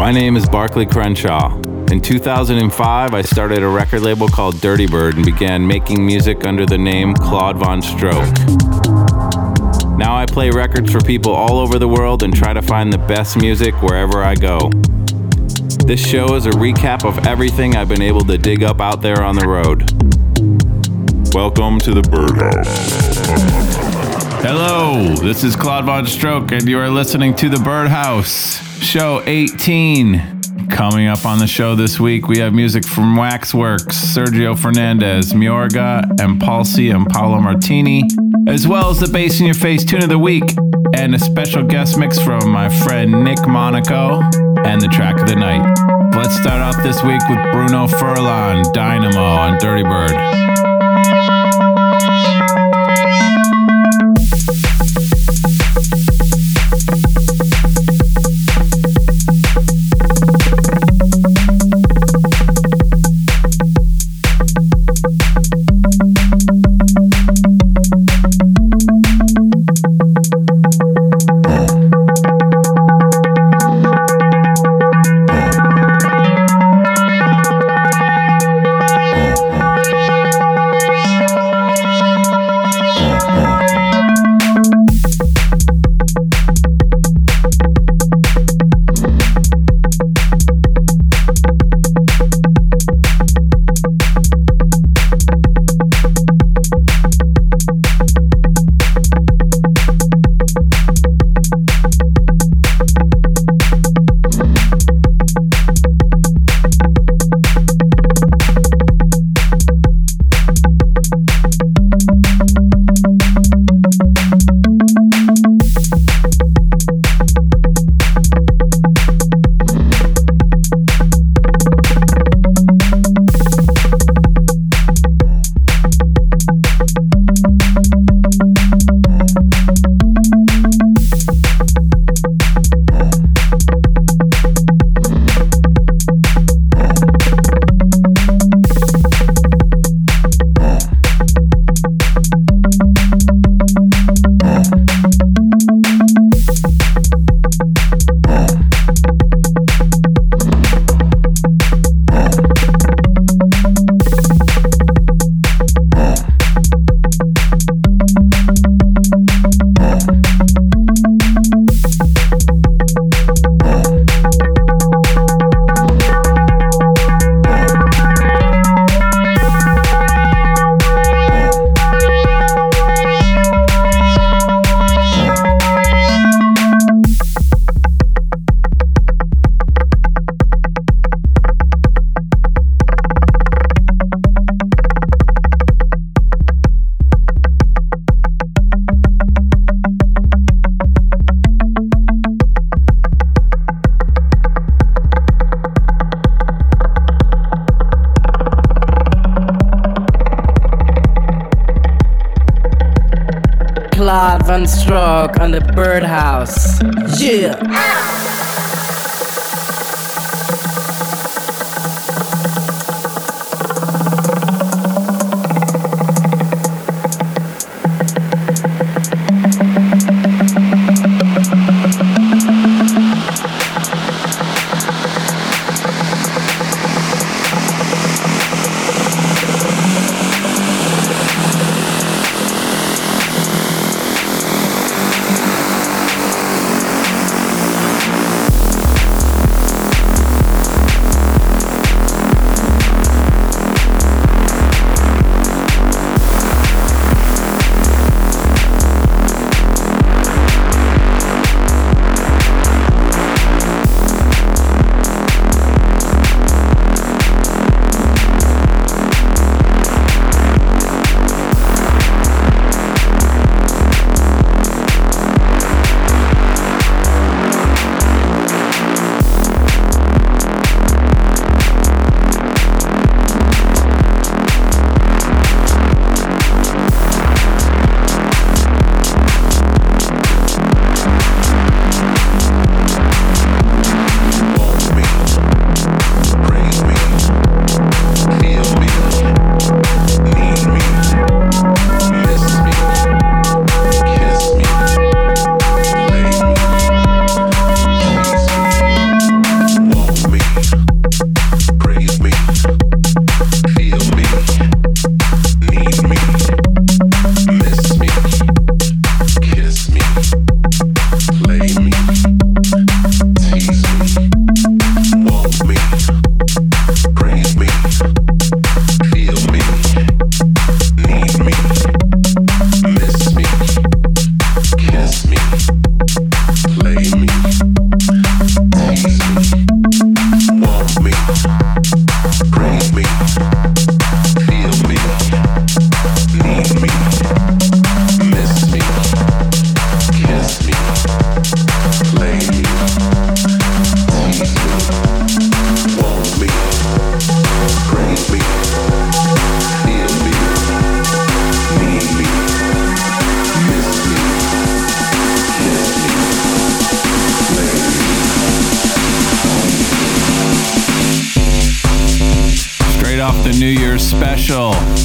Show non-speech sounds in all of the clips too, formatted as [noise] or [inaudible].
My name is Barclay Crenshaw. In 2005, I started a record label called Dirty Bird and began making music under the name Claude Von Stroke. Now I play records for people all over the world and try to find the best music wherever I go. This show is a recap of everything I've been able to dig up out there on the road. Welcome to the Birdhouse. Hello, this is Claude Von Stroke, and you are listening to the Birdhouse, show 18. Coming up on the show this week, we have music from Waxworks, Sergio Fernandez, Mayorga, and Paul C. and Paolo Martini, as well as the Bass in Your Face tune of the week, and a special guest mix from my friend Nick Monaco, and the track of the night. Let's start off this week with Bruno Furlan, Dynamo on Dirty Bird. On the birdhouse. Special.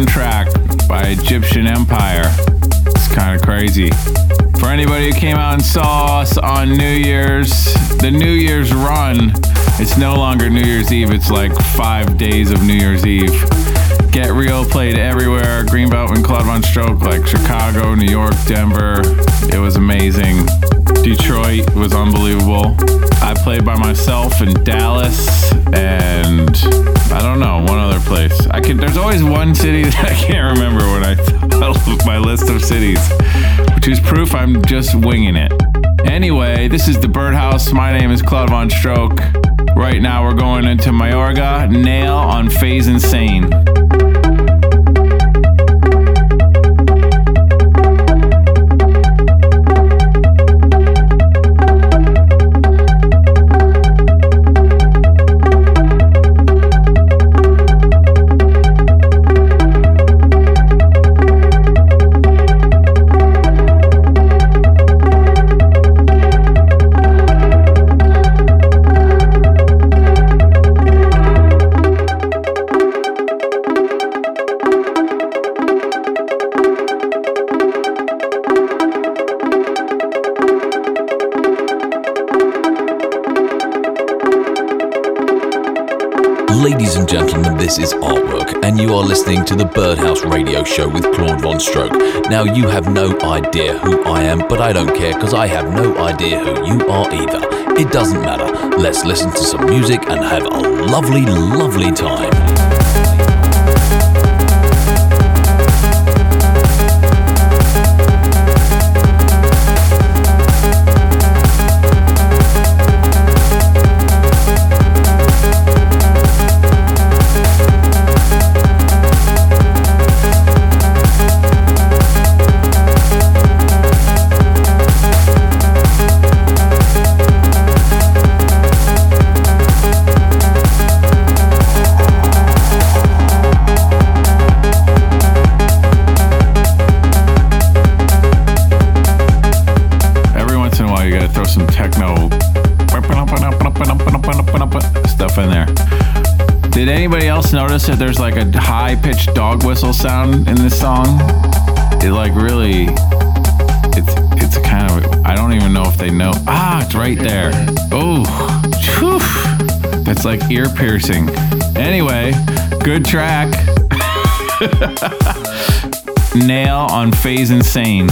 Track by Egyptian Empire. It's kind of crazy. For anybody who came out and saw us on New Year's, the New Year's run, it's no longer New Year's Eve, it's like five days of New Year's Eve. Get Real played everywhere, Green Velvet and Claude Von Stroke, like Chicago, New York, Denver. It was amazing. Detroit was unbelievable. I played by myself in Dallas and I don't know, one other place. I can there's always one city [laughs] that I can't remember when I tell my list of cities, which is proof I'm just winging it. Anyway, this is the Birdhouse. My name is Claude Von Stroke. Right now we're going into Mayorga, Nail on Phase Insane. Ladies and gentlemen, this is Artwork, and you are listening to the Birdhouse Radio Show with Claude Von Stroke. Now, you have no idea who I am, but I don't care because I have no idea who you are either. It doesn't matter. Let's listen to some music and have a lovely, lovely time. Notice that there's like a high pitched dog whistle sound in this song? It like really, it's it's kind of I don't even know if they know. Ah, it's right there. Oh, that's like ear piercing. Anyway, good track. [laughs] Nail on Phase Insane.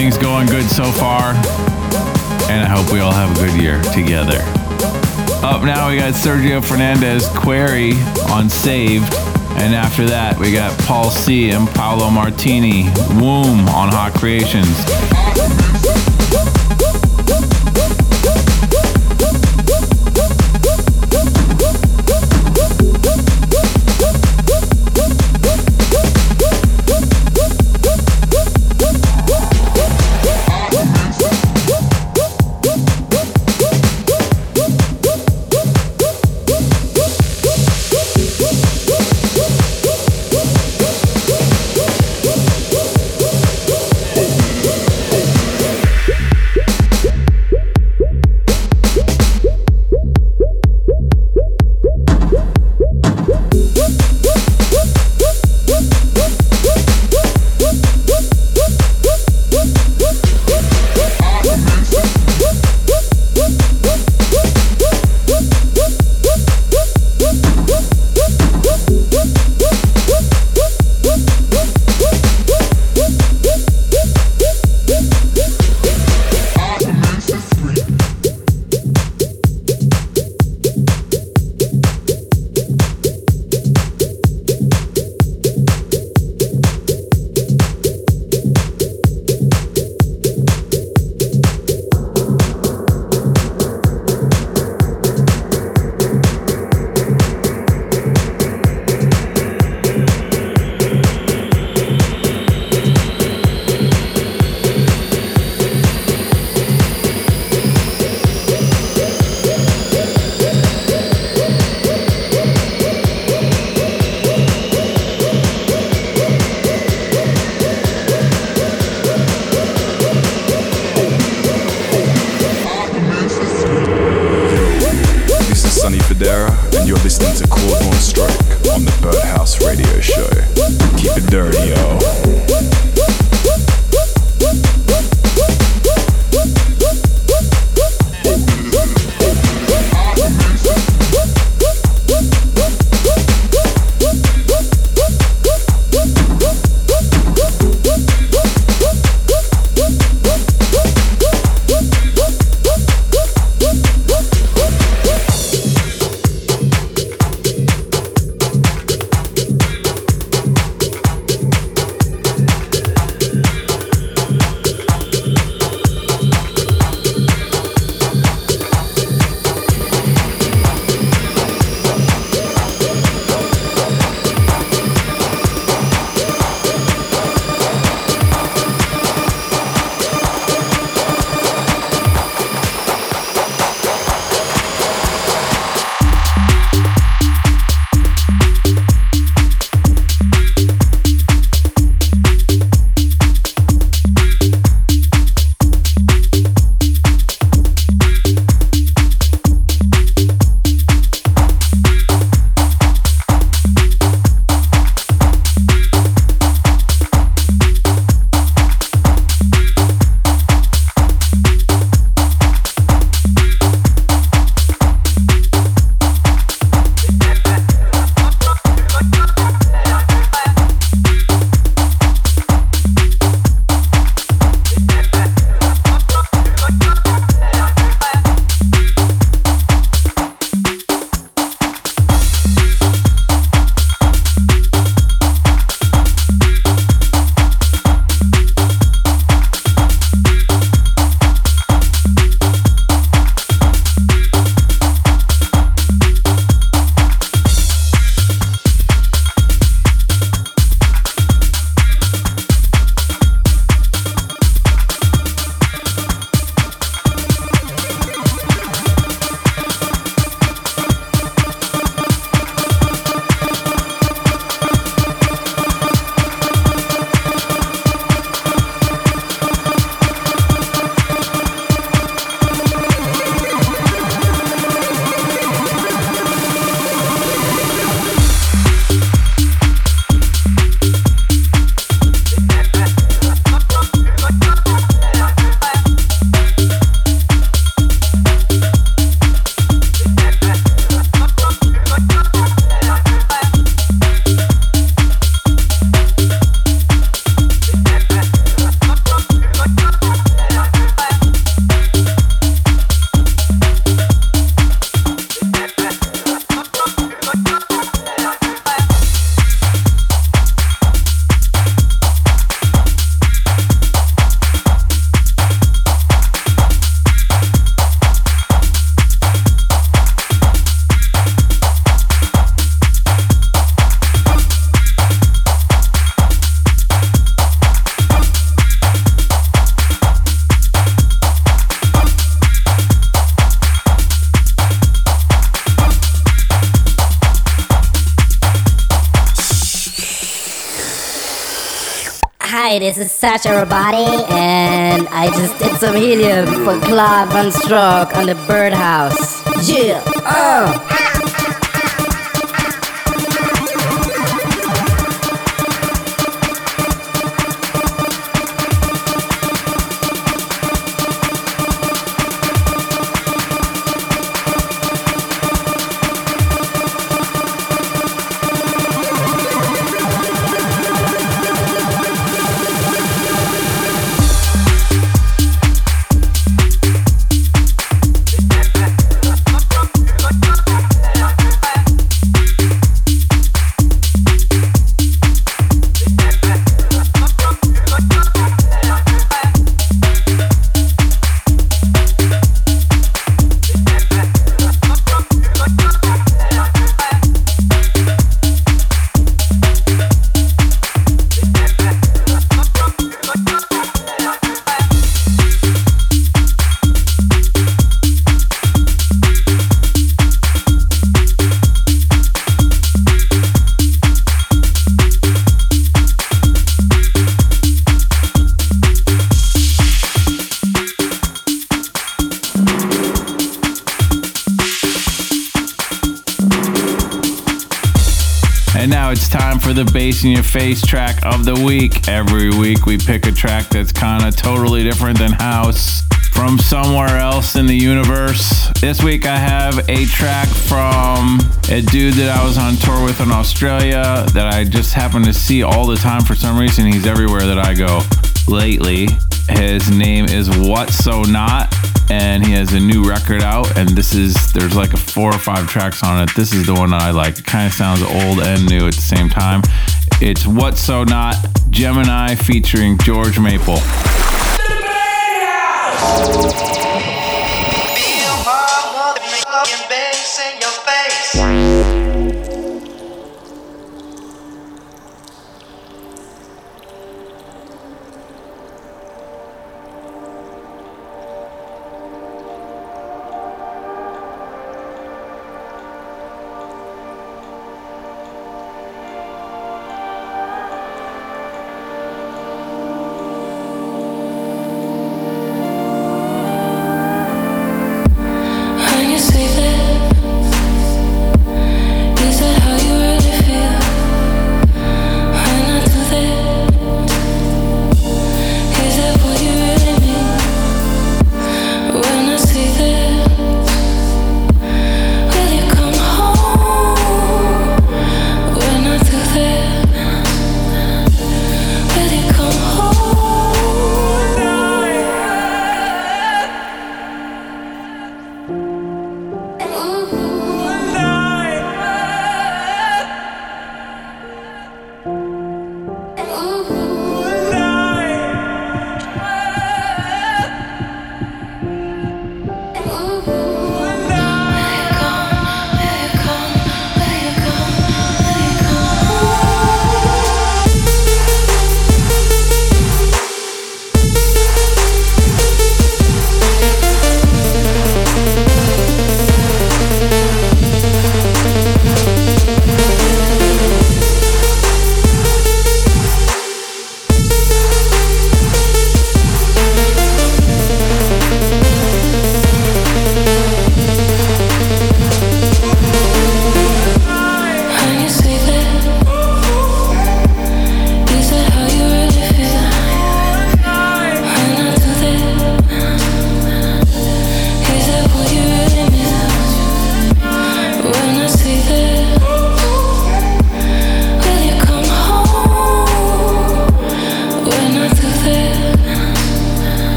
Everything's going good so far. And I hope we all have a good year together. Up now, we got Sergio Fernandez Query on Saved. And after that, we got Paul C. and Paolo Martini Womb on Hot Creations. Hi, this is Sacha Robotti, and I just did some helium for Claude Von Stroke on the Birdhouse. Yeah, uh. The Bass in Your Face track of the week. Every week we pick a track that's kind of totally different than house from somewhere else in the universe. This week I have a track from a dude that I was on tour with in Australia that I just happen to see all the time for some reason. He's everywhere that I go lately. His name is What So Not and he has a new record out. And this is there's like a four or five tracks on it. This is the one that I like. It kind of sounds old and new at the same time. It's What's So Not Gemini featuring George Maple.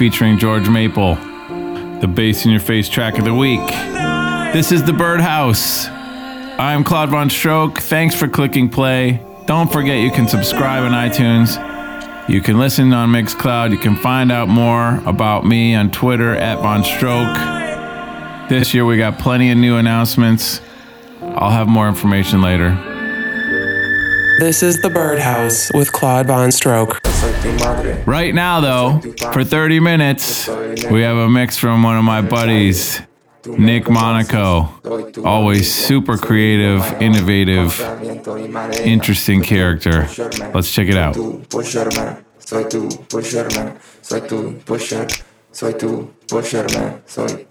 Featuring George Maple, the bass in your face track of the week. This is the Birdhouse. I'm Claude Von Stroke. Thanks for clicking play. Don't forget you can subscribe on iTunes. You can listen on Mixcloud. You can find out more about me on Twitter at Von Stroke. This year we got plenty of new announcements. I'll have more information later. This is the Birdhouse with Claude Von Stroke. Right now, though, for 30 minutes, we have a mix from one of my buddies, Nick Monaco. Always super creative, innovative, interesting character. Let's check it out. Soy tu pusherman, soy tu pusher, soy soy tu pusherman, soy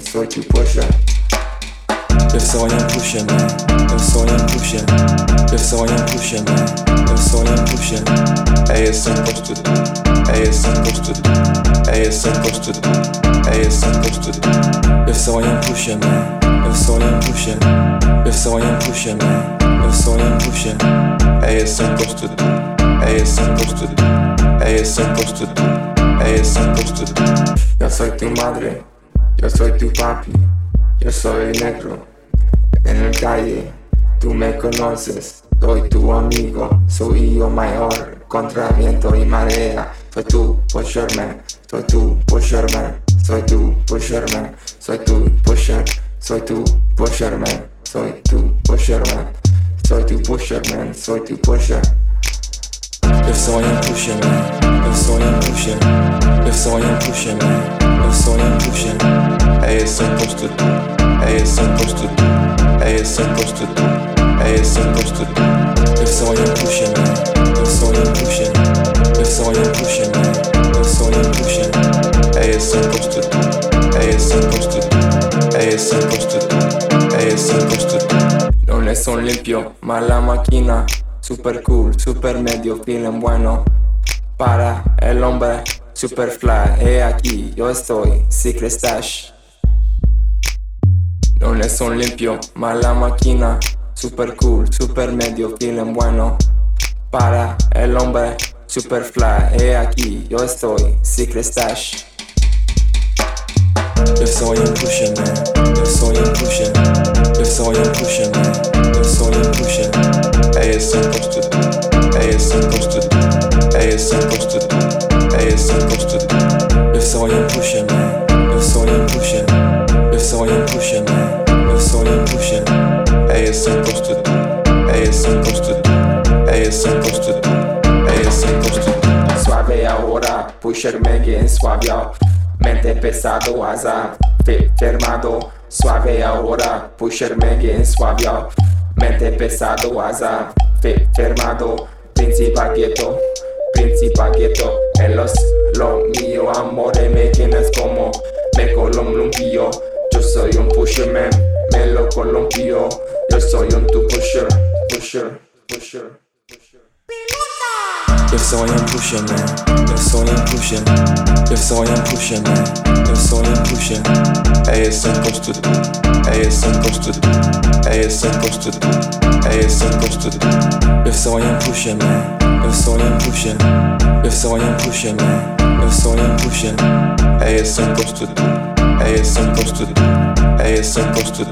soy tu pusher. Eu sou um pusher man, eu sou um pusher, eu sou um pusher man, eu sou um pusher. É esse encosto, é esse encosto, é esse encosto, é esse encosto. Eu sou um pusher man, eu sou um pusher, eu sou um pusher man, eu sou um pusher. É esse encosto, é esse encosto, é esse encosto, é esse encosto. Yo soy tu madre, yo soy tu papi, yo soy el negro. En el calle, tú me conoces, soy tu amigo, soy yo mayor, contra viento y marea. Soy tu pusherman, soy tu pusherman, soy tu pusherman, soy tu pusher, soy tu pusherman, soy tu pusherman, soy tu pusherman, soy tu pusher. Eu sou um pusher man, eu sou um pusher, eu sou um pusher man, eu sou um pusher. É esse encosto, é esse encosto, é esse encosto, é esse encosto. Eu sou um pusher man, eu sou um pusher, eu sou um pusher man, eu sou um pusher. É esse encosto, é esse encosto, é esse encosto, é esse encosto. Lunes son limpio, mala máquina, super cool, super medio, feeling bueno. Para el hombre, super fly, he aquí, yo estoy, secret stash. Lunes son limpio, mala máquina, super cool, super medio, feeling bueno. Para el hombre, super fly, he aquí, yo estoy, secret stash. Eu sou um pusher man, eu sou um pusher, eu sou um pusher man, again, suave Mente pesado, azar, fe- fermado. Suave ahora, pusher again, suave Mente pesado, azar, fe- fermado. Principal quieto, principal quieto. En los lo mío, amore, me tienes como me columpio. Yo soy un pusherman, me lo columpio. Yo soy un tu pusher, pusher, pusher. Eu sou um pusher man, eu sou um pusher, eu sou um pusher man, eu sou um pusher. É esse encosto, é esse encosto, é esse encosto, é esse encosto. Eu sou um pusher man, eu sou um pusher, eu sou um pusher man, eu sou um pusher. É esse encosto, é esse encosto, é esse encosto,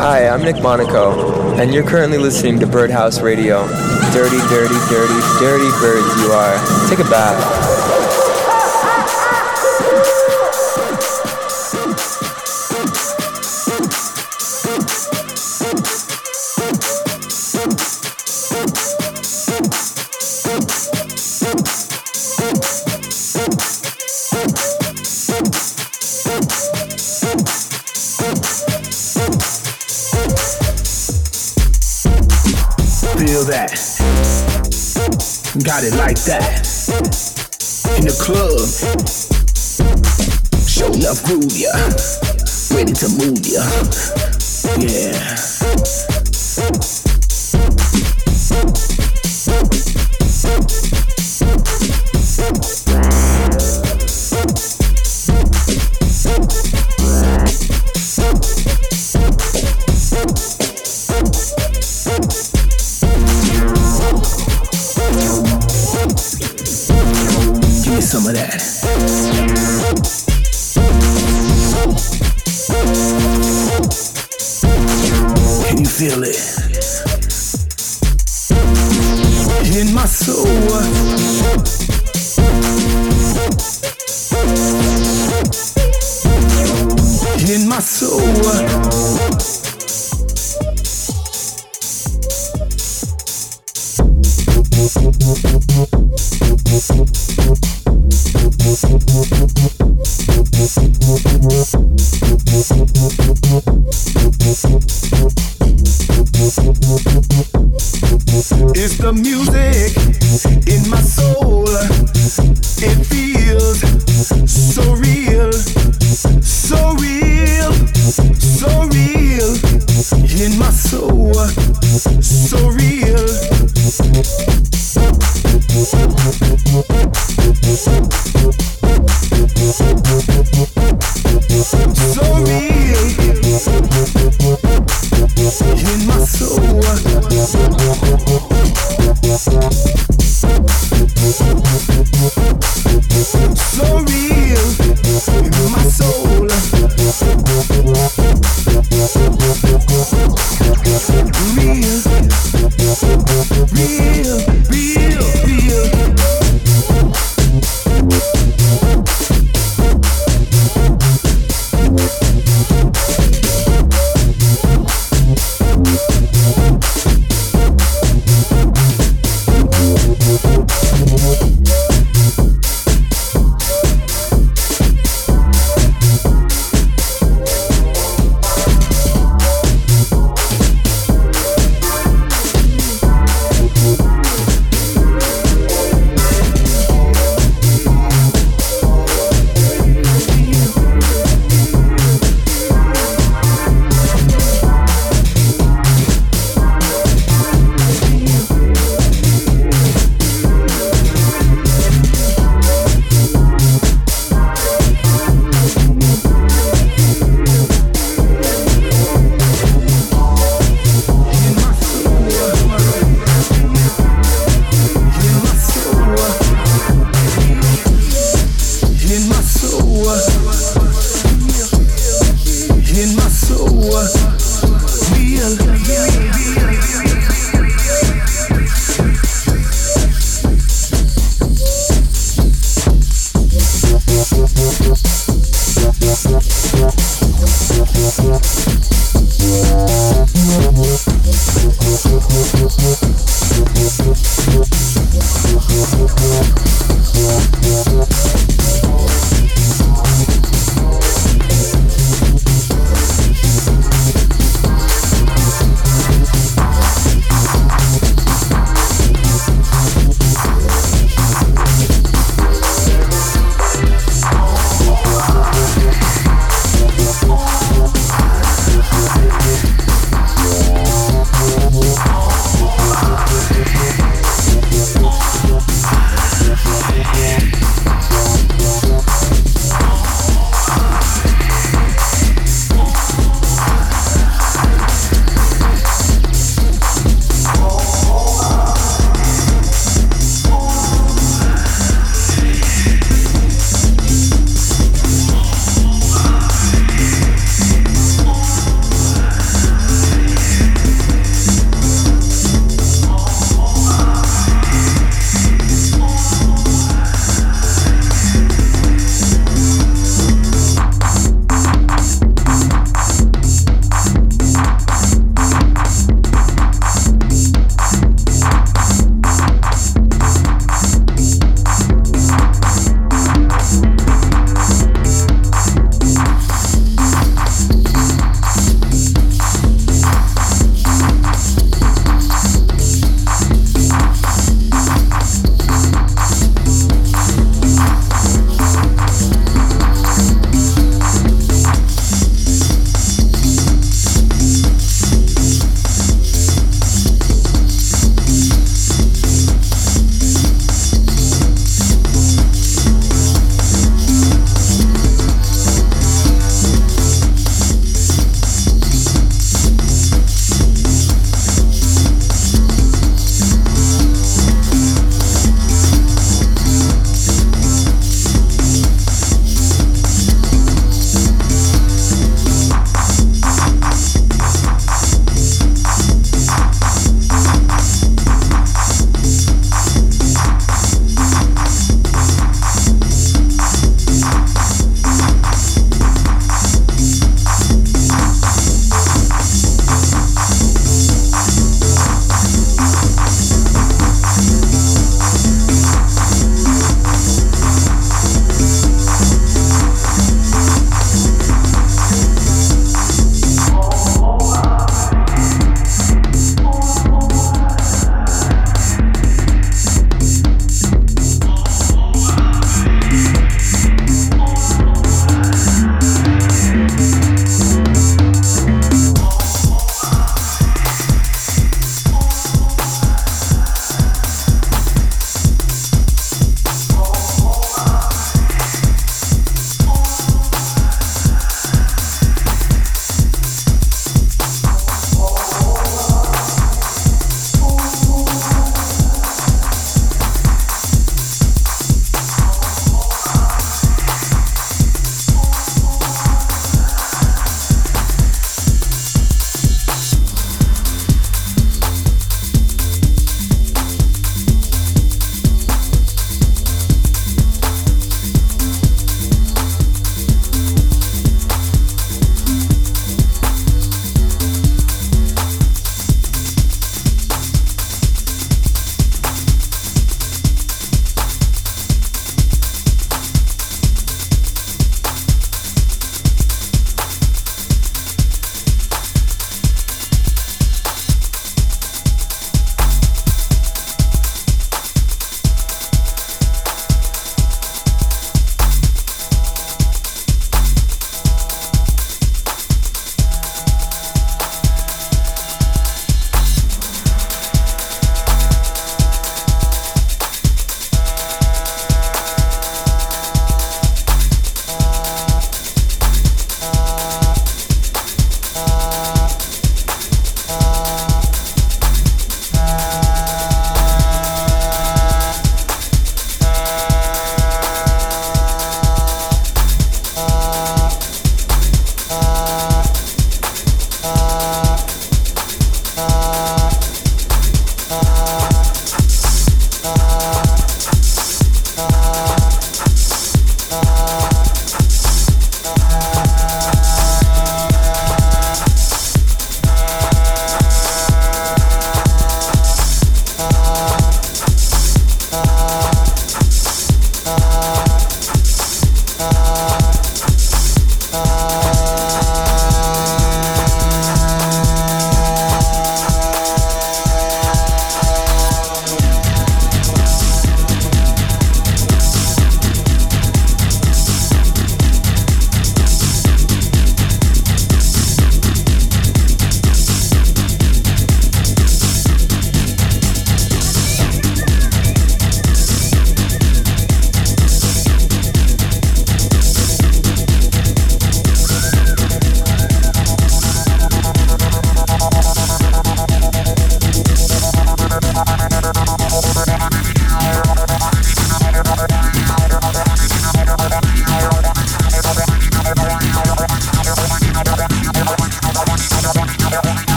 Hi, I'm Nick Monaco, and you're currently listening to Birdhouse Radio. Dirty, dirty, dirty, dirty birds you are. Take a bath. Feel that. Got it like that. In the club. Show enough groove ya. Ready to move ya. Yeah.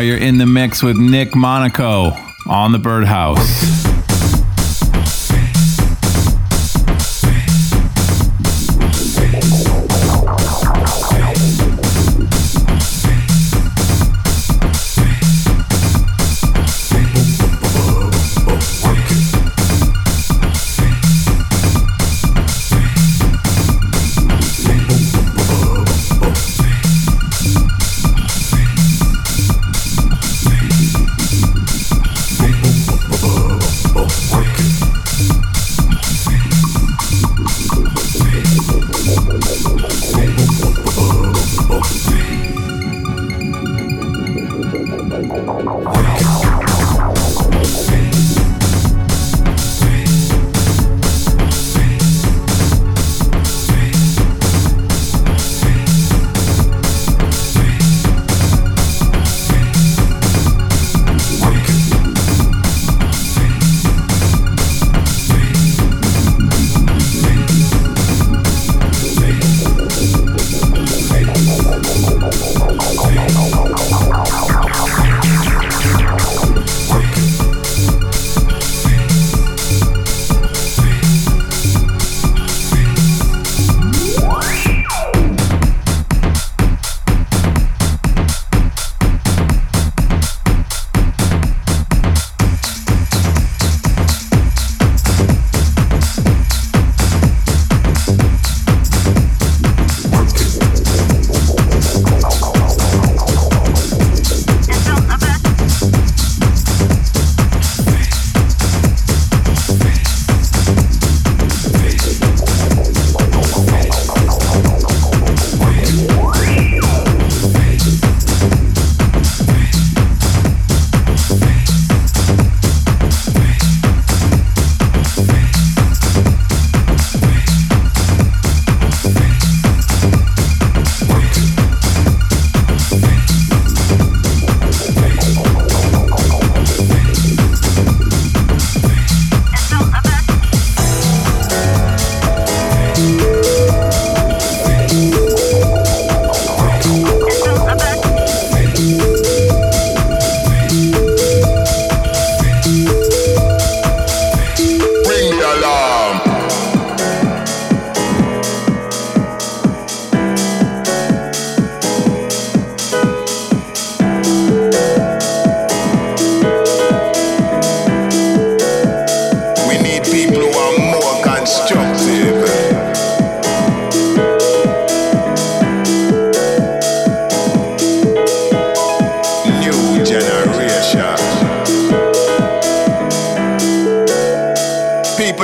Now, you're in the mix with Nick Monaco on the Birdhouse.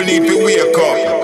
need to wake up.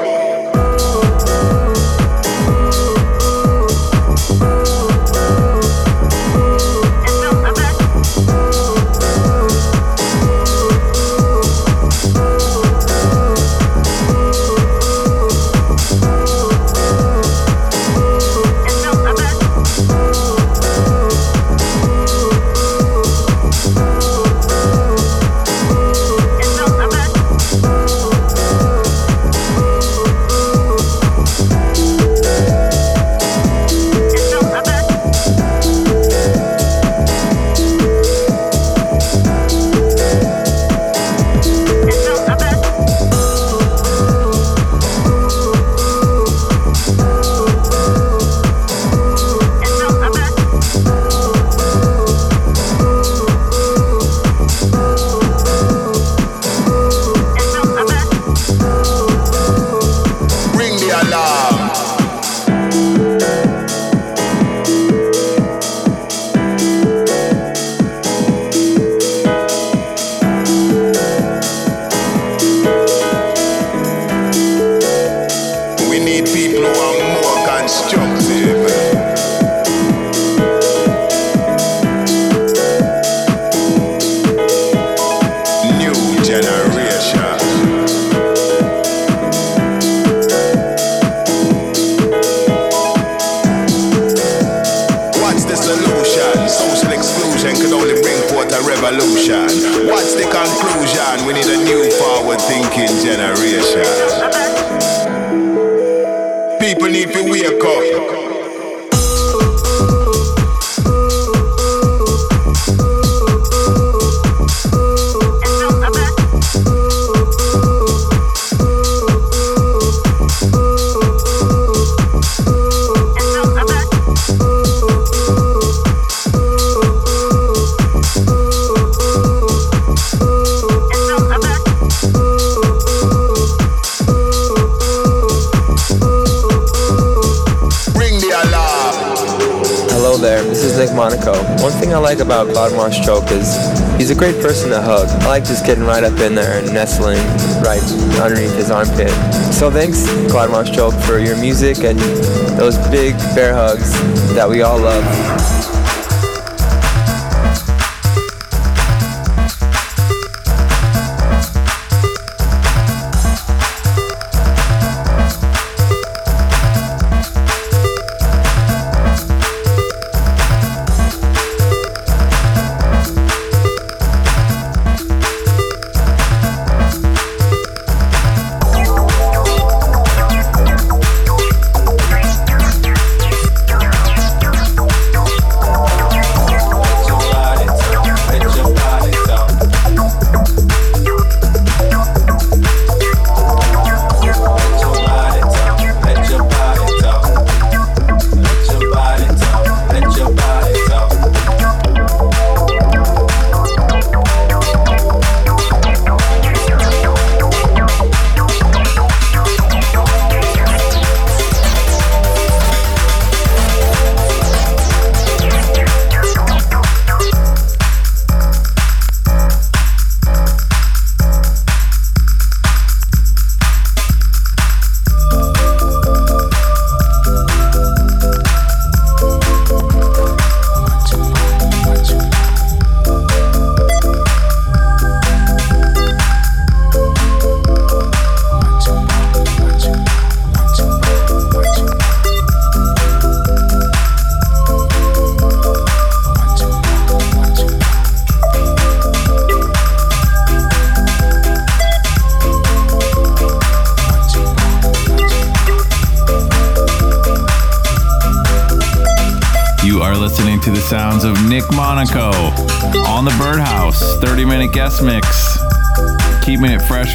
About Stroke is he's a great person to hug. I like just getting right up in there and nestling right underneath his armpit. So thanks, Claude Stroke, for your music and those big bear hugs that we all love.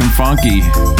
Funky.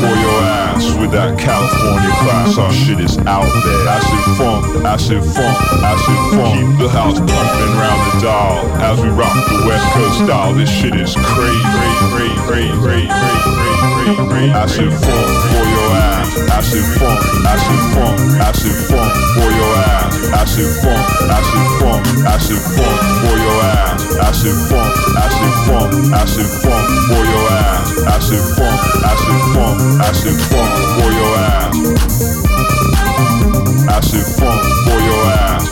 For your ass with that California class. Our shit is out there. Acid funk, acid funk, acid funk. Keep the house pumping round the dial as we rock the West Coast style. This shit is crazy. I should funk for your ass. I should funk, I should funk, I should funk for your ass. I should funk, I should funk, I should funk for your ass. I should funk, I should funk, I should funk for your ass. I should funk, I should funk, I should funk for your ass. I should funk for your ass.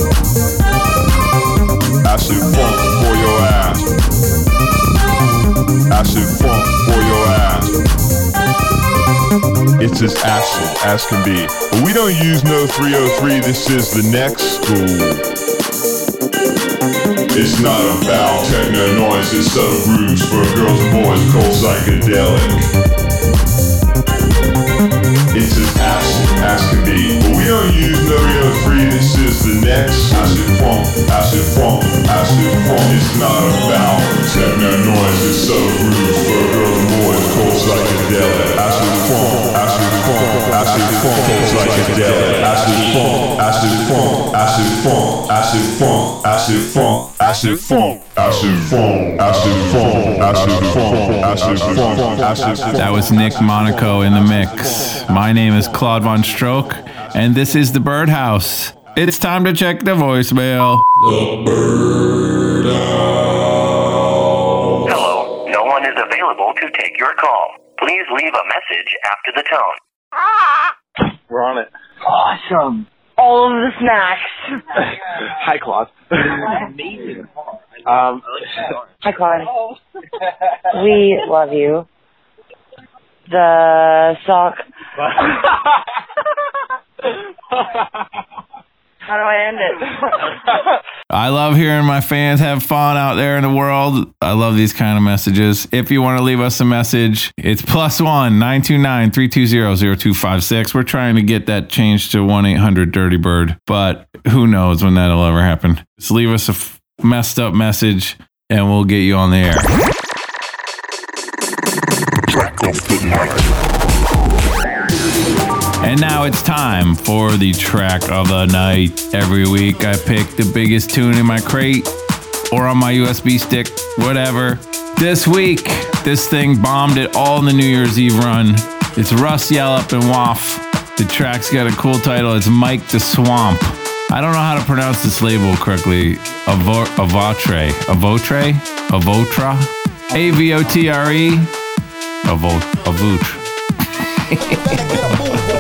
I should funk for your ass. I should funk for your ass. It's as acid as can be. But we don't use no 303, this is the next school. It's not about techno noise, it's subtle grooves for girls and boys called psychedelic. It's as acid as can be. But we don't use no 303, this is the next acid funk, acid funk, acid funk. It's not about techno noise, it's subtle grooves for girls and boys called psychedelic. Acid funk, acid funk, acid funk, called psychedelic. Acid funk, acid funk, acid funk, acid funk, acid funk, acid funk, That was Nick Monaco in the mix. My name is Claude VonStroke, and this is the Birdhouse. It's time to check the voicemail. The Birdhouse. Hello, no one is available to take your call. Please leave a message after the tone. We're on it. Awesome. All of the snacks. [laughs] Hi, Claude. Amazing. Um, Hi, Claude. [laughs] We love you. The sock. [laughs] How do I end it? [laughs] I love hearing my fans have fun out there in the world. I love these kind of messages. If you want to leave us a message, it's plus one 929 320 0256. We're trying to get that changed to 1 800 Dirty Bird, but who knows when that'll ever happen. Just leave us a f- messed up message and we'll get you on the air. And now it's time for the track of the night. Every week I pick the biggest tune in my crate or on my USB stick, whatever. This week, this thing bombed it all in the New Year's Eve run. It's Russ Yallop and Waff. The track's got a cool title. It's Mike the Swamp. I don't know how to pronounce this label correctly. Avo- Avotre. Avotre? Avotra? A V O T R E? Avo- Avotre. [laughs]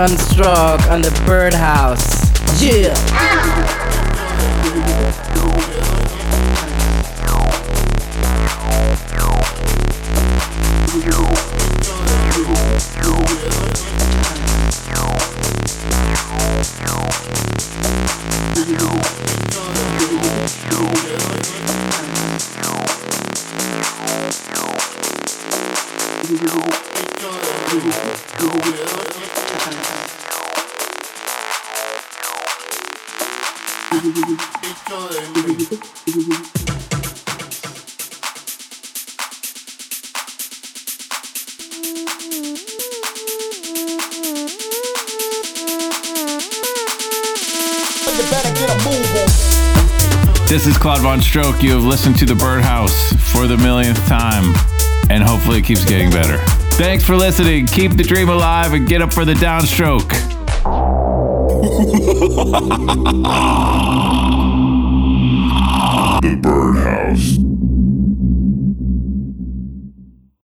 VonStroke on the Birdhouse. Stroke. You have listened to The Birdhouse for the millionth time, and hopefully it keeps getting better. Thanks for listening. Keep the dream alive and get up for the downstroke. [laughs] the Birdhouse.